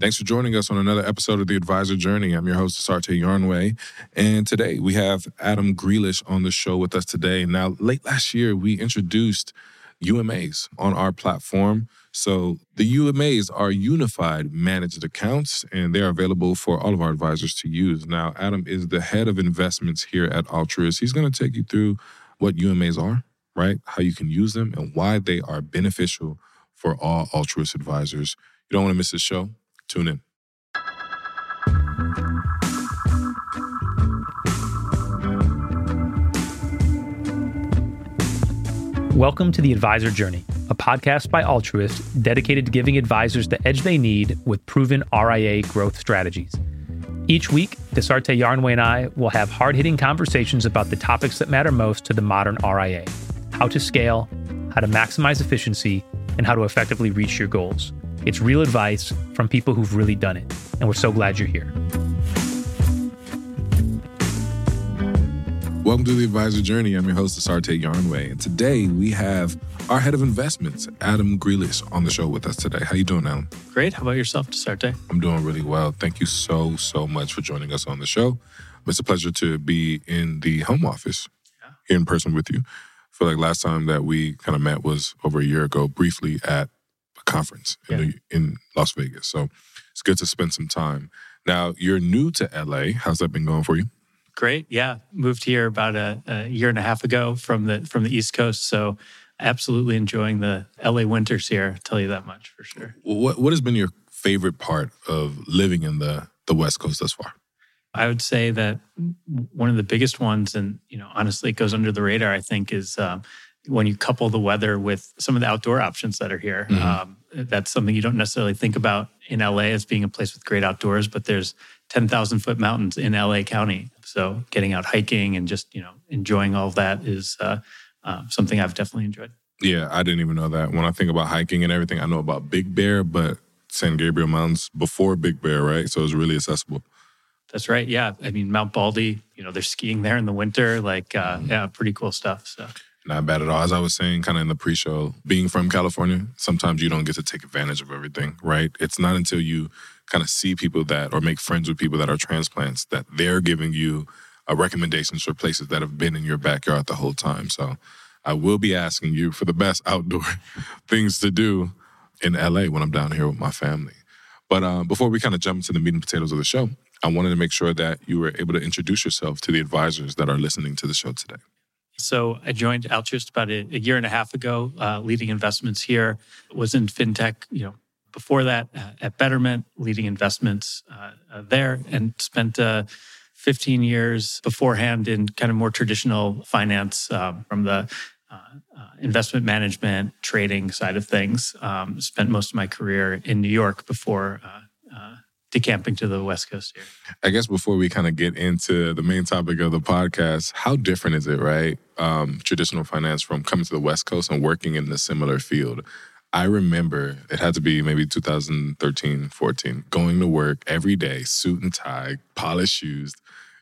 Thanks for joining us on another episode of The Advisor Journey. I'm your host, Asarte Yarnway. And today we have Adam Grealish on the show with us today. Now, late last year, we introduced UMAs on our platform. So the UMAs are unified managed accounts, and they are available for all of our advisors to use. Now, Adam is the head of investments here at Altruist. He's going to take you through what UMAs are, right? How you can use them, and why they are beneficial for all Altruist advisors. You don't want to miss this show. Tune in. Welcome to the Advisor Journey, a podcast by Altruist dedicated to giving advisors the edge they need with proven RIA growth strategies. Each week, Desarte Yarnway and I will have hard hitting conversations about the topics that matter most to the modern RIA how to scale, how to maximize efficiency, and how to effectively reach your goals. It's real advice from people who've really done it, and we're so glad you're here. Welcome to the Advisor Journey. I'm your host, Asarte Yarnway, and today we have our head of investments, Adam Grealish, on the show with us today. How you doing, Adam? Great. How about yourself, Desarte? I'm doing really well. Thank you so, so much for joining us on the show. It's a pleasure to be in the home office yeah. here in person with you. I feel like last time that we kind of met was over a year ago, briefly at conference in, yeah. in Las Vegas. So it's good to spend some time. Now, you're new to LA. How's that been going for you? Great. Yeah. Moved here about a, a year and a half ago from the from the East Coast. So absolutely enjoying the LA winters here. I'll tell you that much for sure. What what has been your favorite part of living in the the West Coast thus far? I would say that one of the biggest ones, and you know, honestly, it goes under the radar. I think is um, when you couple the weather with some of the outdoor options that are here. Mm-hmm. Um, that's something you don't necessarily think about in LA as being a place with great outdoors, but there's 10,000 foot mountains in LA County. So getting out hiking and just, you know, enjoying all of that is uh, uh, something I've definitely enjoyed. Yeah, I didn't even know that. When I think about hiking and everything, I know about Big Bear, but San Gabriel Mountains before Big Bear, right? So it's really accessible. That's right. Yeah. I mean, Mount Baldy, you know, they're skiing there in the winter. Like, uh, mm-hmm. yeah, pretty cool stuff. So not bad at all. As I was saying, kind of in the pre-show, being from California, sometimes you don't get to take advantage of everything, right? It's not until you kind of see people that or make friends with people that are transplants that they're giving you uh, recommendations for places that have been in your backyard the whole time. So I will be asking you for the best outdoor things to do in LA when I'm down here with my family. But uh, before we kind of jump into the meat and potatoes of the show, I wanted to make sure that you were able to introduce yourself to the advisors that are listening to the show today. So I joined Altruist about a, a year and a half ago, uh, leading investments here. Was in fintech, you know, before that uh, at Betterment, leading investments uh, uh there, and spent uh, 15 years beforehand in kind of more traditional finance um, from the uh, investment management, trading side of things. Um, spent most of my career in New York before decamping to the West Coast here. I guess before we kind of get into the main topic of the podcast, how different is it, right? Um, traditional finance from coming to the West Coast and working in a similar field. I remember it had to be maybe 2013, 14, going to work every day, suit and tie, polished shoes.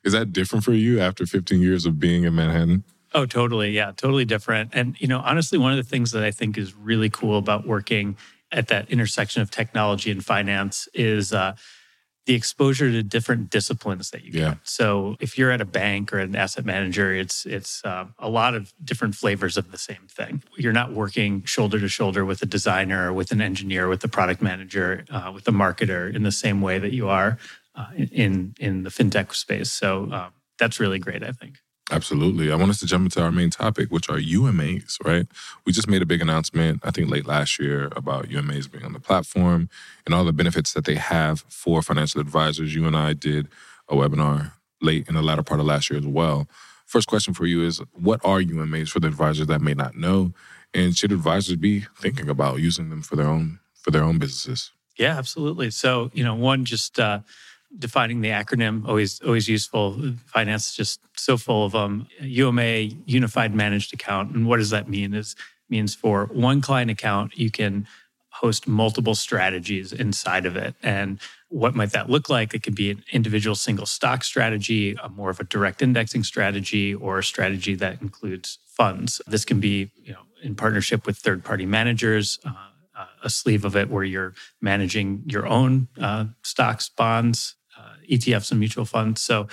Is that different for you after 15 years of being in Manhattan? Oh, totally. Yeah, totally different. And, you know, honestly, one of the things that I think is really cool about working at that intersection of technology and finance is uh, the exposure to different disciplines that you get. Yeah. So if you're at a bank or an asset manager, it's it's uh, a lot of different flavors of the same thing. You're not working shoulder to shoulder with a designer, with an engineer, with a product manager, uh, with a marketer in the same way that you are uh, in in the fintech space. So uh, that's really great, I think. Absolutely. I want us to jump into our main topic, which are UMAs, right? We just made a big announcement, I think late last year, about UMAs being on the platform and all the benefits that they have for financial advisors. You and I did a webinar late in the latter part of last year as well. First question for you is what are UMAs for the advisors that may not know? And should advisors be thinking about using them for their own for their own businesses? Yeah, absolutely. So, you know, one just uh defining the acronym always always useful. Finance is just so full of them. UMA, Unified Managed Account, and what does that mean? Is means for one client account you can host multiple strategies inside of it. And what might that look like? It could be an individual single stock strategy, a more of a direct indexing strategy, or a strategy that includes funds. This can be, you know, in partnership with third-party managers. Uh, uh, a sleeve of it where you're managing your own uh, stocks, bonds, uh, ETFs, and mutual funds. So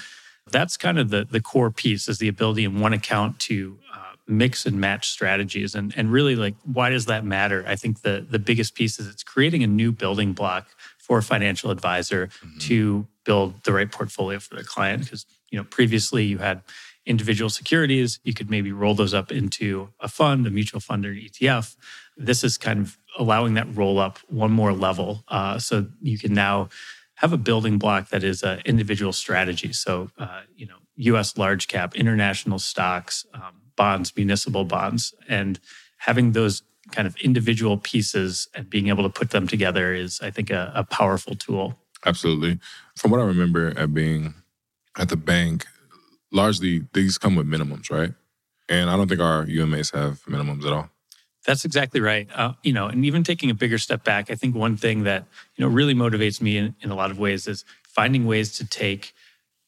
that's kind of the the core piece is the ability in one account to uh, mix and match strategies. And and really like why does that matter? I think the the biggest piece is it's creating a new building block for a financial advisor mm-hmm. to build the right portfolio for their client. Because you know previously you had individual securities. You could maybe roll those up into a fund a mutual fund or an etf this is kind of allowing that roll up one more level uh, so you can now have a building block that is an individual strategy so uh, you know us large cap international stocks um, bonds, municipal bonds, and having those kind of individual pieces and being able to put them together is, I think, a, a powerful tool. Absolutely. From what I remember at being at the bank, largely these come with minimums, right? And I don't think our UMAs have minimums at all. That's exactly right. Uh, you know, and even taking a bigger step back, I think one thing that you know really motivates me in, in a lot of ways is finding ways to take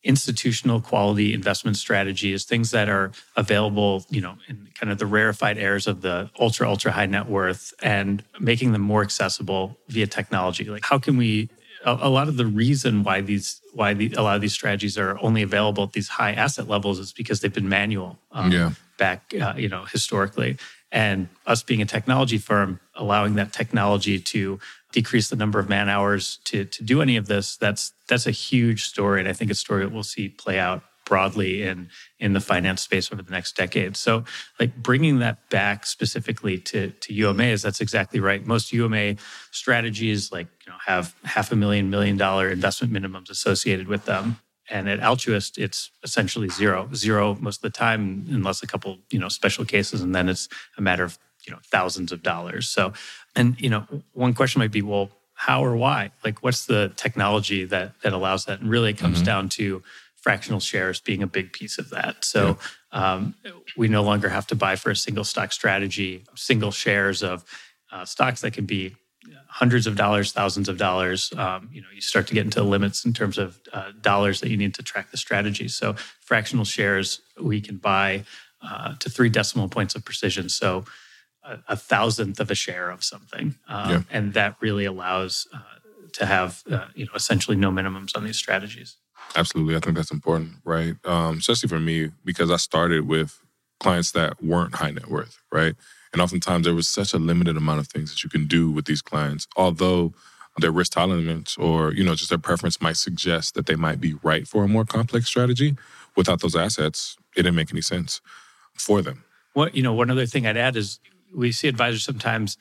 institutional quality investment strategies, things that are available, you know, in kind of the rarefied airs of the ultra, ultra high net worth and making them more accessible via technology. Like how can we a, a lot of the reason why these why the, a lot of these strategies are only available at these high asset levels is because they've been manual um, yeah. back uh, you know historically and us being a technology firm allowing that technology to decrease the number of man hours to to do any of this that's that's a huge story and i think a story that we'll see play out broadly in in the finance space over the next decade. So like bringing that back specifically to to umas that's exactly right. Most uma strategies like you know have half a million million dollar investment minimums associated with them and at altruist it's essentially zero. Zero most of the time unless a couple you know special cases and then it's a matter of you know thousands of dollars. So and you know one question might be well how or why? Like what's the technology that that allows that? And really it comes mm-hmm. down to fractional shares being a big piece of that. So yeah. um, we no longer have to buy for a single stock strategy single shares of uh, stocks that can be hundreds of dollars thousands of dollars um, you know you start to get into limits in terms of uh, dollars that you need to track the strategy so fractional shares we can buy uh, to three decimal points of precision so a, a thousandth of a share of something, um, yeah. and that really allows uh, to have uh, you know essentially no minimums on these strategies. Absolutely, I think that's important, right? Um, especially for me because I started with clients that weren't high net worth, right? And oftentimes there was such a limited amount of things that you can do with these clients, although their risk tolerance or you know just their preference might suggest that they might be right for a more complex strategy. Without those assets, it didn't make any sense for them. What you know, one other thing I'd add is we see advisors sometimes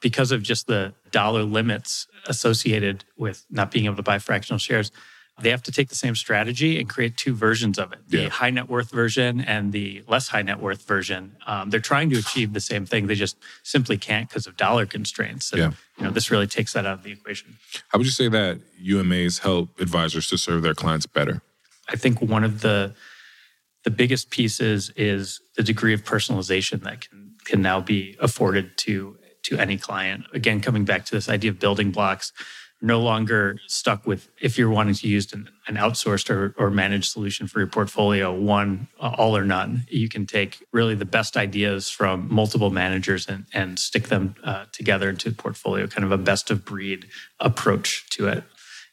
because of just the dollar limits associated with not being able to buy fractional shares they have to take the same strategy and create two versions of it the yeah. high net worth version and the less high net worth version um, they're trying to achieve the same thing they just simply can't because of dollar constraints and yeah. you know this really takes that out of the equation how would you say that umas help advisors to serve their clients better i think one of the the biggest pieces is the degree of personalization that can can now be afforded to to any client. Again, coming back to this idea of building blocks, no longer stuck with if you're wanting to use an, an outsourced or, or, managed solution for your portfolio, one all or none. You can take really the best ideas from multiple managers and, and stick them uh, together into a portfolio, kind of a best of breed approach to it.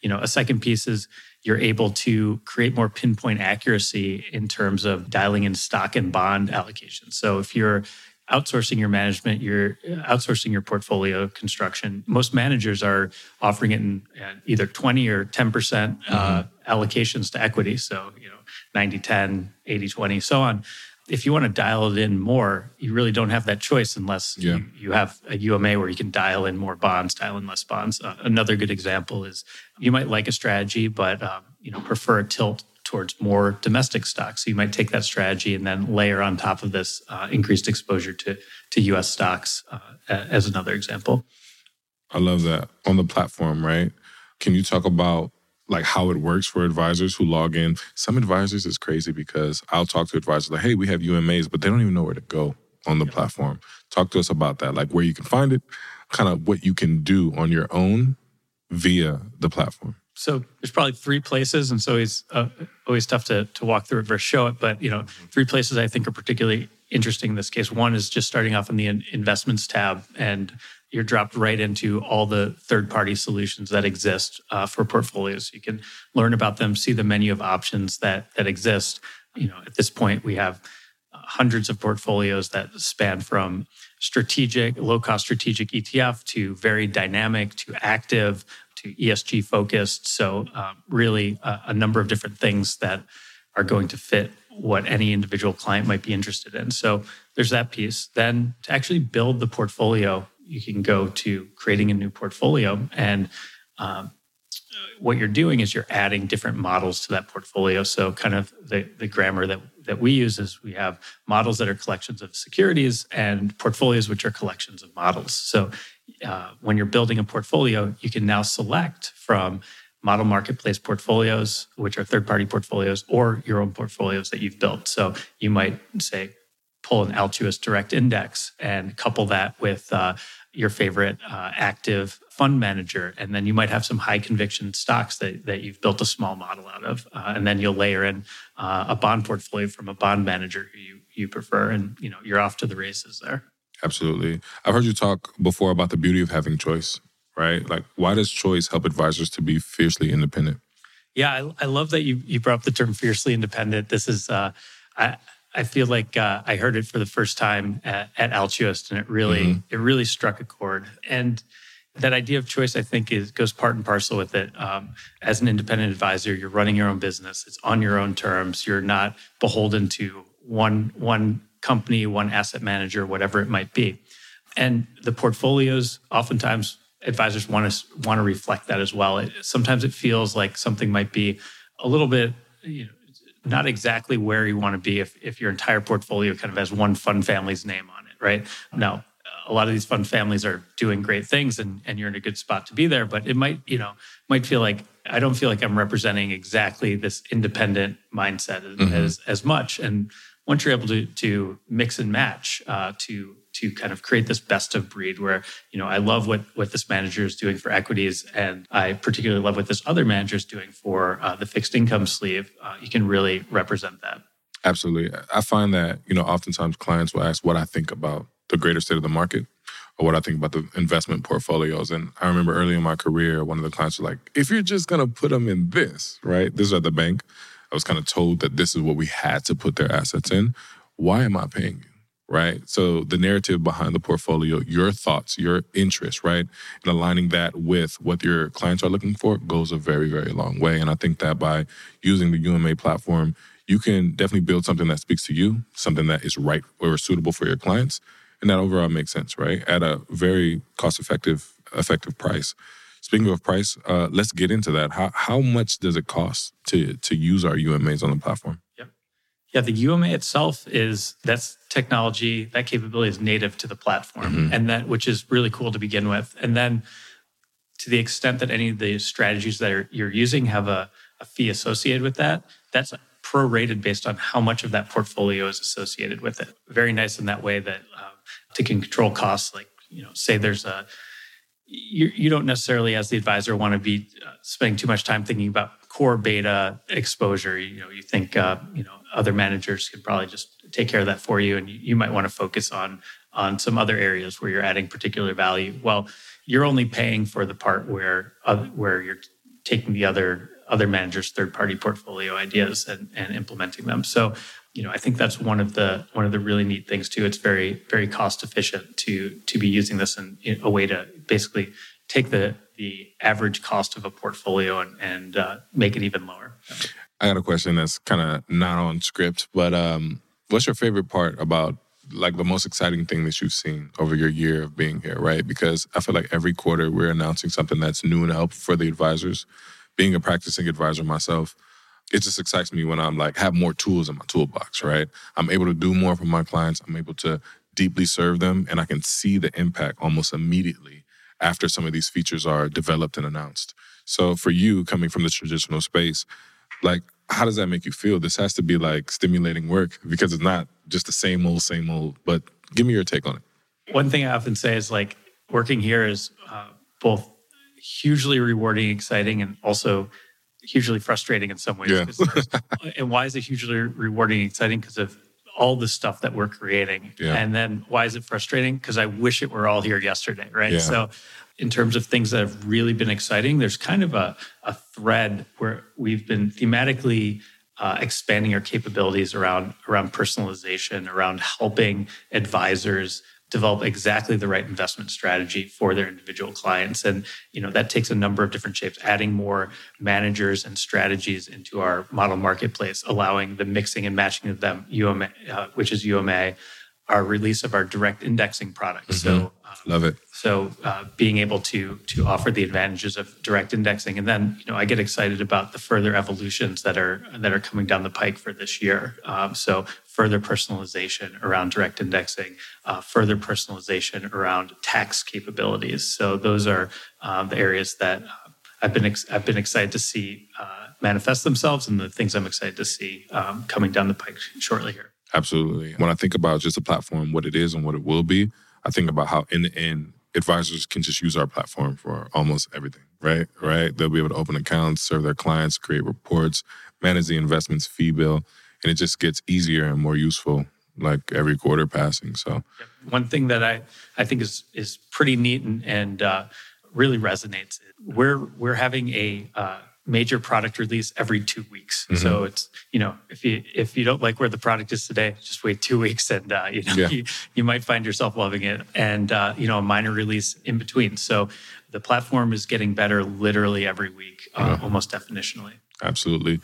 You know, a second piece is you're able to create more pinpoint accuracy in terms of dialing in stock and bond allocations. So if you're outsourcing your management, you're outsourcing your portfolio construction. Most managers are offering it in uh, either 20 or 10% uh, mm-hmm. allocations to equity. So, you know, 90 10, 80 20, so on. If you want to dial it in more, you really don't have that choice unless yeah. you, you, have a UMA where you can dial in more bonds, dial in less bonds. Uh, another good example is you might like a strategy, but um, you know prefer a tilt towards more domestic stocks. So you might take that strategy and then layer on top of this uh, increased exposure to to U.S. stocks uh, as another example. I love that on the platform. Right? Can you talk about like how it works for advisors who log in? Some advisors is crazy because I'll talk to advisors like, "Hey, we have UMAs," but they don't even know where to go on the platform. Talk to us about that, like where you can find it, kind of what you can do on your own via the platform so there's probably three places, and so it's uh, always tough to to walk through it versus show it. But you know, three places I think are particularly interesting in this case. One is just starting off in the investments tab, and you're dropped right into all the third party solutions that exist uh, for portfolios. You can learn about them, see the menu of options that that exist. You know, at this point, we have hundreds of portfolios that span from strategic, low cost strategic ETF to very dynamic to active to ESG focused. So, um, really, a, a number of different things that are going to fit what any individual client might be interested in. So, there's that piece. Then, to actually build the portfolio, you can go to creating a new portfolio. And um, what you're doing is you're adding different models to that portfolio. So, kind of the, the grammar that, that we use is we have models that are collections of securities and portfolios, which are collections of models. So, uh, when you're building a portfolio, you can now select from model marketplace portfolios, which are third party portfolios, or your own portfolios that you've built. So you might say, pull an Altruist direct index and couple that with uh, your favorite uh, active fund manager. And then you might have some high conviction stocks that, that you've built a small model out of. Uh, and then you'll layer in uh, a bond portfolio from a bond manager who you, you prefer. And you know, you're off to the races there. Absolutely. I've heard you talk before about the beauty of having choice, right? Like, why does choice help advisors to be fiercely independent? Yeah, I, I love that you you brought up the term fiercely independent. This is, uh, I I feel like uh, I heard it for the first time at, at Altruist, and it really mm-hmm. it really struck a chord. And that idea of choice, I think, is goes part and parcel with it. Um, as an independent advisor, you're running your own business. It's on your own terms. You're not beholden to one one company, one asset manager, whatever it might be. And the portfolios, oftentimes advisors want to want to reflect that as well. It, sometimes it feels like something might be a little bit, you know, not exactly where you want to be if, if your entire portfolio kind of has one fund family's name on it, right? Now, a lot of these fund families are doing great things and, and you're in a good spot to be there, but it might, you know, might feel like I don't feel like I'm representing exactly this independent mindset mm-hmm. as, as much. And once you're able to to mix and match uh, to to kind of create this best of breed where you know i love what what this manager is doing for equities and i particularly love what this other manager is doing for uh, the fixed income sleeve uh, you can really represent that absolutely i find that you know oftentimes clients will ask what i think about the greater state of the market or what i think about the investment portfolios and i remember early in my career one of the clients was like if you're just going to put them in this right this is at the bank I was kind of told that this is what we had to put their assets in. Why am I paying you? Right. So the narrative behind the portfolio, your thoughts, your interests, right? And aligning that with what your clients are looking for goes a very, very long way. And I think that by using the UMA platform, you can definitely build something that speaks to you, something that is right or suitable for your clients. And that overall makes sense, right? At a very cost effective, effective price. Speaking of price, uh, let's get into that. How how much does it cost to to use our UMAs on the platform? Yeah, yeah. The UMA itself is that's technology that capability is native to the platform, mm-hmm. and that which is really cool to begin with. And then to the extent that any of the strategies that are, you're using have a, a fee associated with that, that's prorated based on how much of that portfolio is associated with it. Very nice in that way that uh, to control costs. Like you know, say there's a you, you don't necessarily, as the advisor, want to be uh, spending too much time thinking about core beta exposure. You know, you think uh, you know other managers could probably just take care of that for you, and you, you might want to focus on on some other areas where you're adding particular value. Well, you're only paying for the part where uh, where you're taking the other other managers' third party portfolio ideas and, and implementing them. So you know, I think that's one of the one of the really neat things too. It's very very cost efficient to to be using this in, in a way to basically take the the average cost of a portfolio and and uh, make it even lower. I got a question that's kind of not on script, but um, what's your favorite part about like the most exciting thing that you've seen over your year of being here, right? Because I feel like every quarter we're announcing something that's new and helpful for the advisors. Being a practicing advisor myself, it just excites me when I'm like have more tools in my toolbox, right? I'm able to do more for my clients. I'm able to deeply serve them and I can see the impact almost immediately after some of these features are developed and announced. So for you coming from the traditional space, like how does that make you feel? This has to be like stimulating work because it's not just the same old, same old. But give me your take on it. One thing I often say is like working here is uh, both hugely rewarding, exciting, and also hugely frustrating in some ways. Yeah. and why is it hugely rewarding and exciting? Because of all the stuff that we're creating. Yeah. And then why is it frustrating? Because I wish it were all here yesterday, right? Yeah. So in terms of things that have really been exciting, there's kind of a, a thread where we've been thematically uh, expanding our capabilities around around personalization, around helping advisors develop exactly the right investment strategy for their individual clients. And you know that takes a number of different shapes adding more managers and strategies into our model marketplace allowing the mixing and matching of them UMA uh, which is UMA our release of our direct indexing product so um, Love it. so uh, being able to to offer the advantages of direct indexing, and then you know I get excited about the further evolutions that are that are coming down the pike for this year. Um, so further personalization around direct indexing, uh, further personalization around tax capabilities. So those are um, the areas that uh, I've been ex- I've been excited to see uh, manifest themselves, and the things I'm excited to see um, coming down the pike shortly here. Absolutely. When I think about just a platform, what it is and what it will be, I think about how in the end, advisors can just use our platform for almost everything, right? Right. They'll be able to open accounts, serve their clients, create reports, manage the investments fee bill, and it just gets easier and more useful like every quarter passing. So One thing that I, I think is is pretty neat and, and uh, really resonates. We're we're having a uh, major product release every two weeks. So it's you know if you if you don't like where the product is today, just wait two weeks and uh, you know Yeah. you, you might find yourself loving it. And uh, you know a minor release in between. So the platform is getting better literally every week, uh, almost definitionally. absolutely.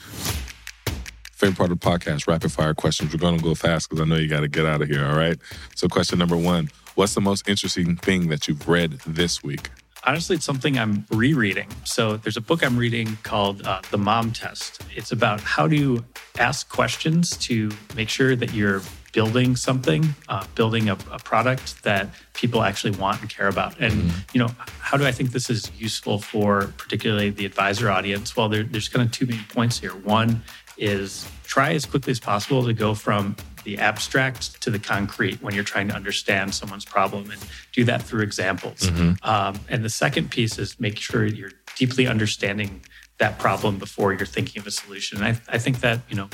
Favorite part of the podcast, rapid fire questions. We're going to go fast because I know you got to get out of here. All right. So, question number one What's the most interesting thing that you've read this week? Honestly, it's something I'm rereading. So there's a book I'm reading called uh, The Mom Test. It's about how to ask questions to make sure that you're building something, uh, building a, a product that people actually want and care about. And you know, how do I think this is useful for particularly the advisor audience? Well, there, there's kind of two main points here. One is try as quickly as possible to go from the abstract to the concrete when you're trying to understand someone's problem and do that through examples. Um, and the second piece is make sure you're deeply understanding that problem before you're thinking of a solution. And I, I think that, you know,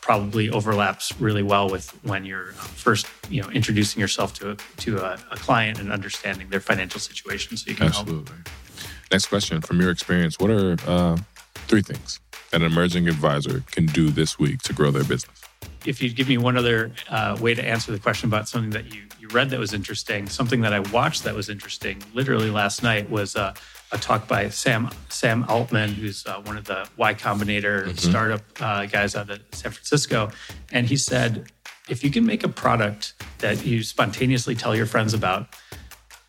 probably overlaps really well with when you're uh, first, you know, introducing yourself to a, to a, a client and understanding their financial situation so you can help. Absolutely. Next question from your experience What are uh, three things an emerging advisor can do this week to grow their business? if you'd give me one other uh, way to answer the question about something that you, you read that was interesting, something that I watched that was interesting, literally last night was uh, a talk by Sam Sam Altman, who's uh, one of the Y Combinator startup uh, guys out of San Francisco, and he said, if you can make a product that you spontaneously tell your friends about,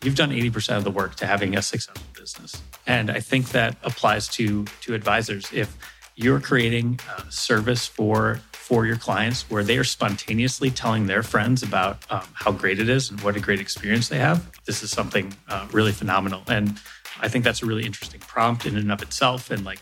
you've done 80% of the work to having a successful business. And I think that applies to to advisors. If you're creating a service for for your clients where they are spontaneously telling their friends about um, how great it is and what a great experience they have, this is something uh, really phenomenal. And I think that's a really interesting prompt in and of itself. And like,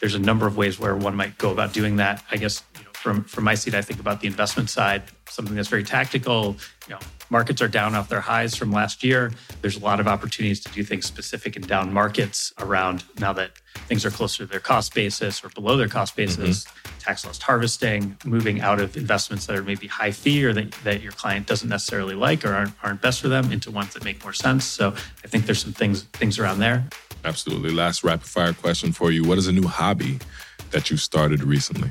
there's a number of ways where one might go about doing that. I guess you know, from from my seat, I think about the investment side, something that's very tactical. You know, markets are down off their highs from last year. There's a lot of opportunities to do things specific in down markets around now that things are closer to their cost basis or below their cost basis. Tax loss harvesting, moving out of investments that are maybe high fee or that, that your client doesn't necessarily like or aren't, aren't best for them into ones that make more sense. So I think there's some things things around there. Absolutely. Last rapid fire question for you What is a new hobby that you started recently?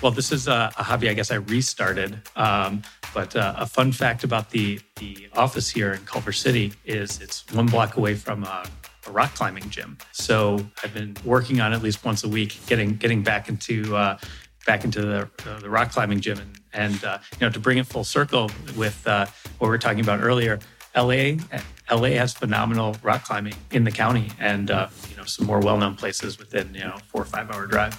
Well, this is a, a hobby I guess I restarted. Um, but uh, a fun fact about the the office here in Culver City is it's one block away from a, a rock climbing gym. So I've been working on at least once a week, getting getting back into uh, back into the, uh, the rock climbing gym, and, and uh, you know to bring it full circle with uh, what we were talking about earlier. LA, LA has phenomenal rock climbing in the county, and uh, you know some more well-known places within you know four or five hour drive.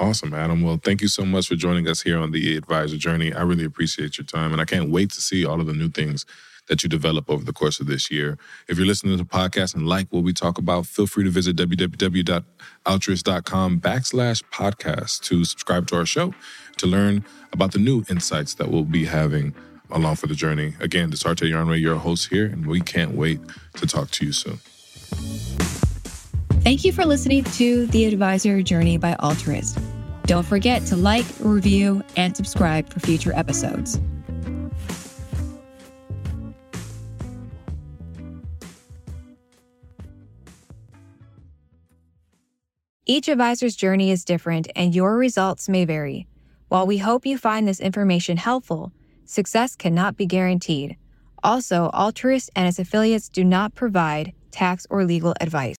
Awesome, Adam. Well, thank you so much for joining us here on the Advisor Journey. I really appreciate your time, and I can't wait to see all of the new things that you develop over the course of this year. If you're listening to the podcast and like what we talk about, feel free to visit www.altruist.com backslash podcast to subscribe to our show to learn about the new insights that we'll be having along for the journey. Again, this is Arte Yarnway, your host here, and we can't wait to talk to you soon. Thank you for listening to The Advisor Journey by Altruist. Don't forget to like, review, and subscribe for future episodes. Each advisor's journey is different and your results may vary. While we hope you find this information helpful, success cannot be guaranteed. Also, Altruist and its affiliates do not provide tax or legal advice.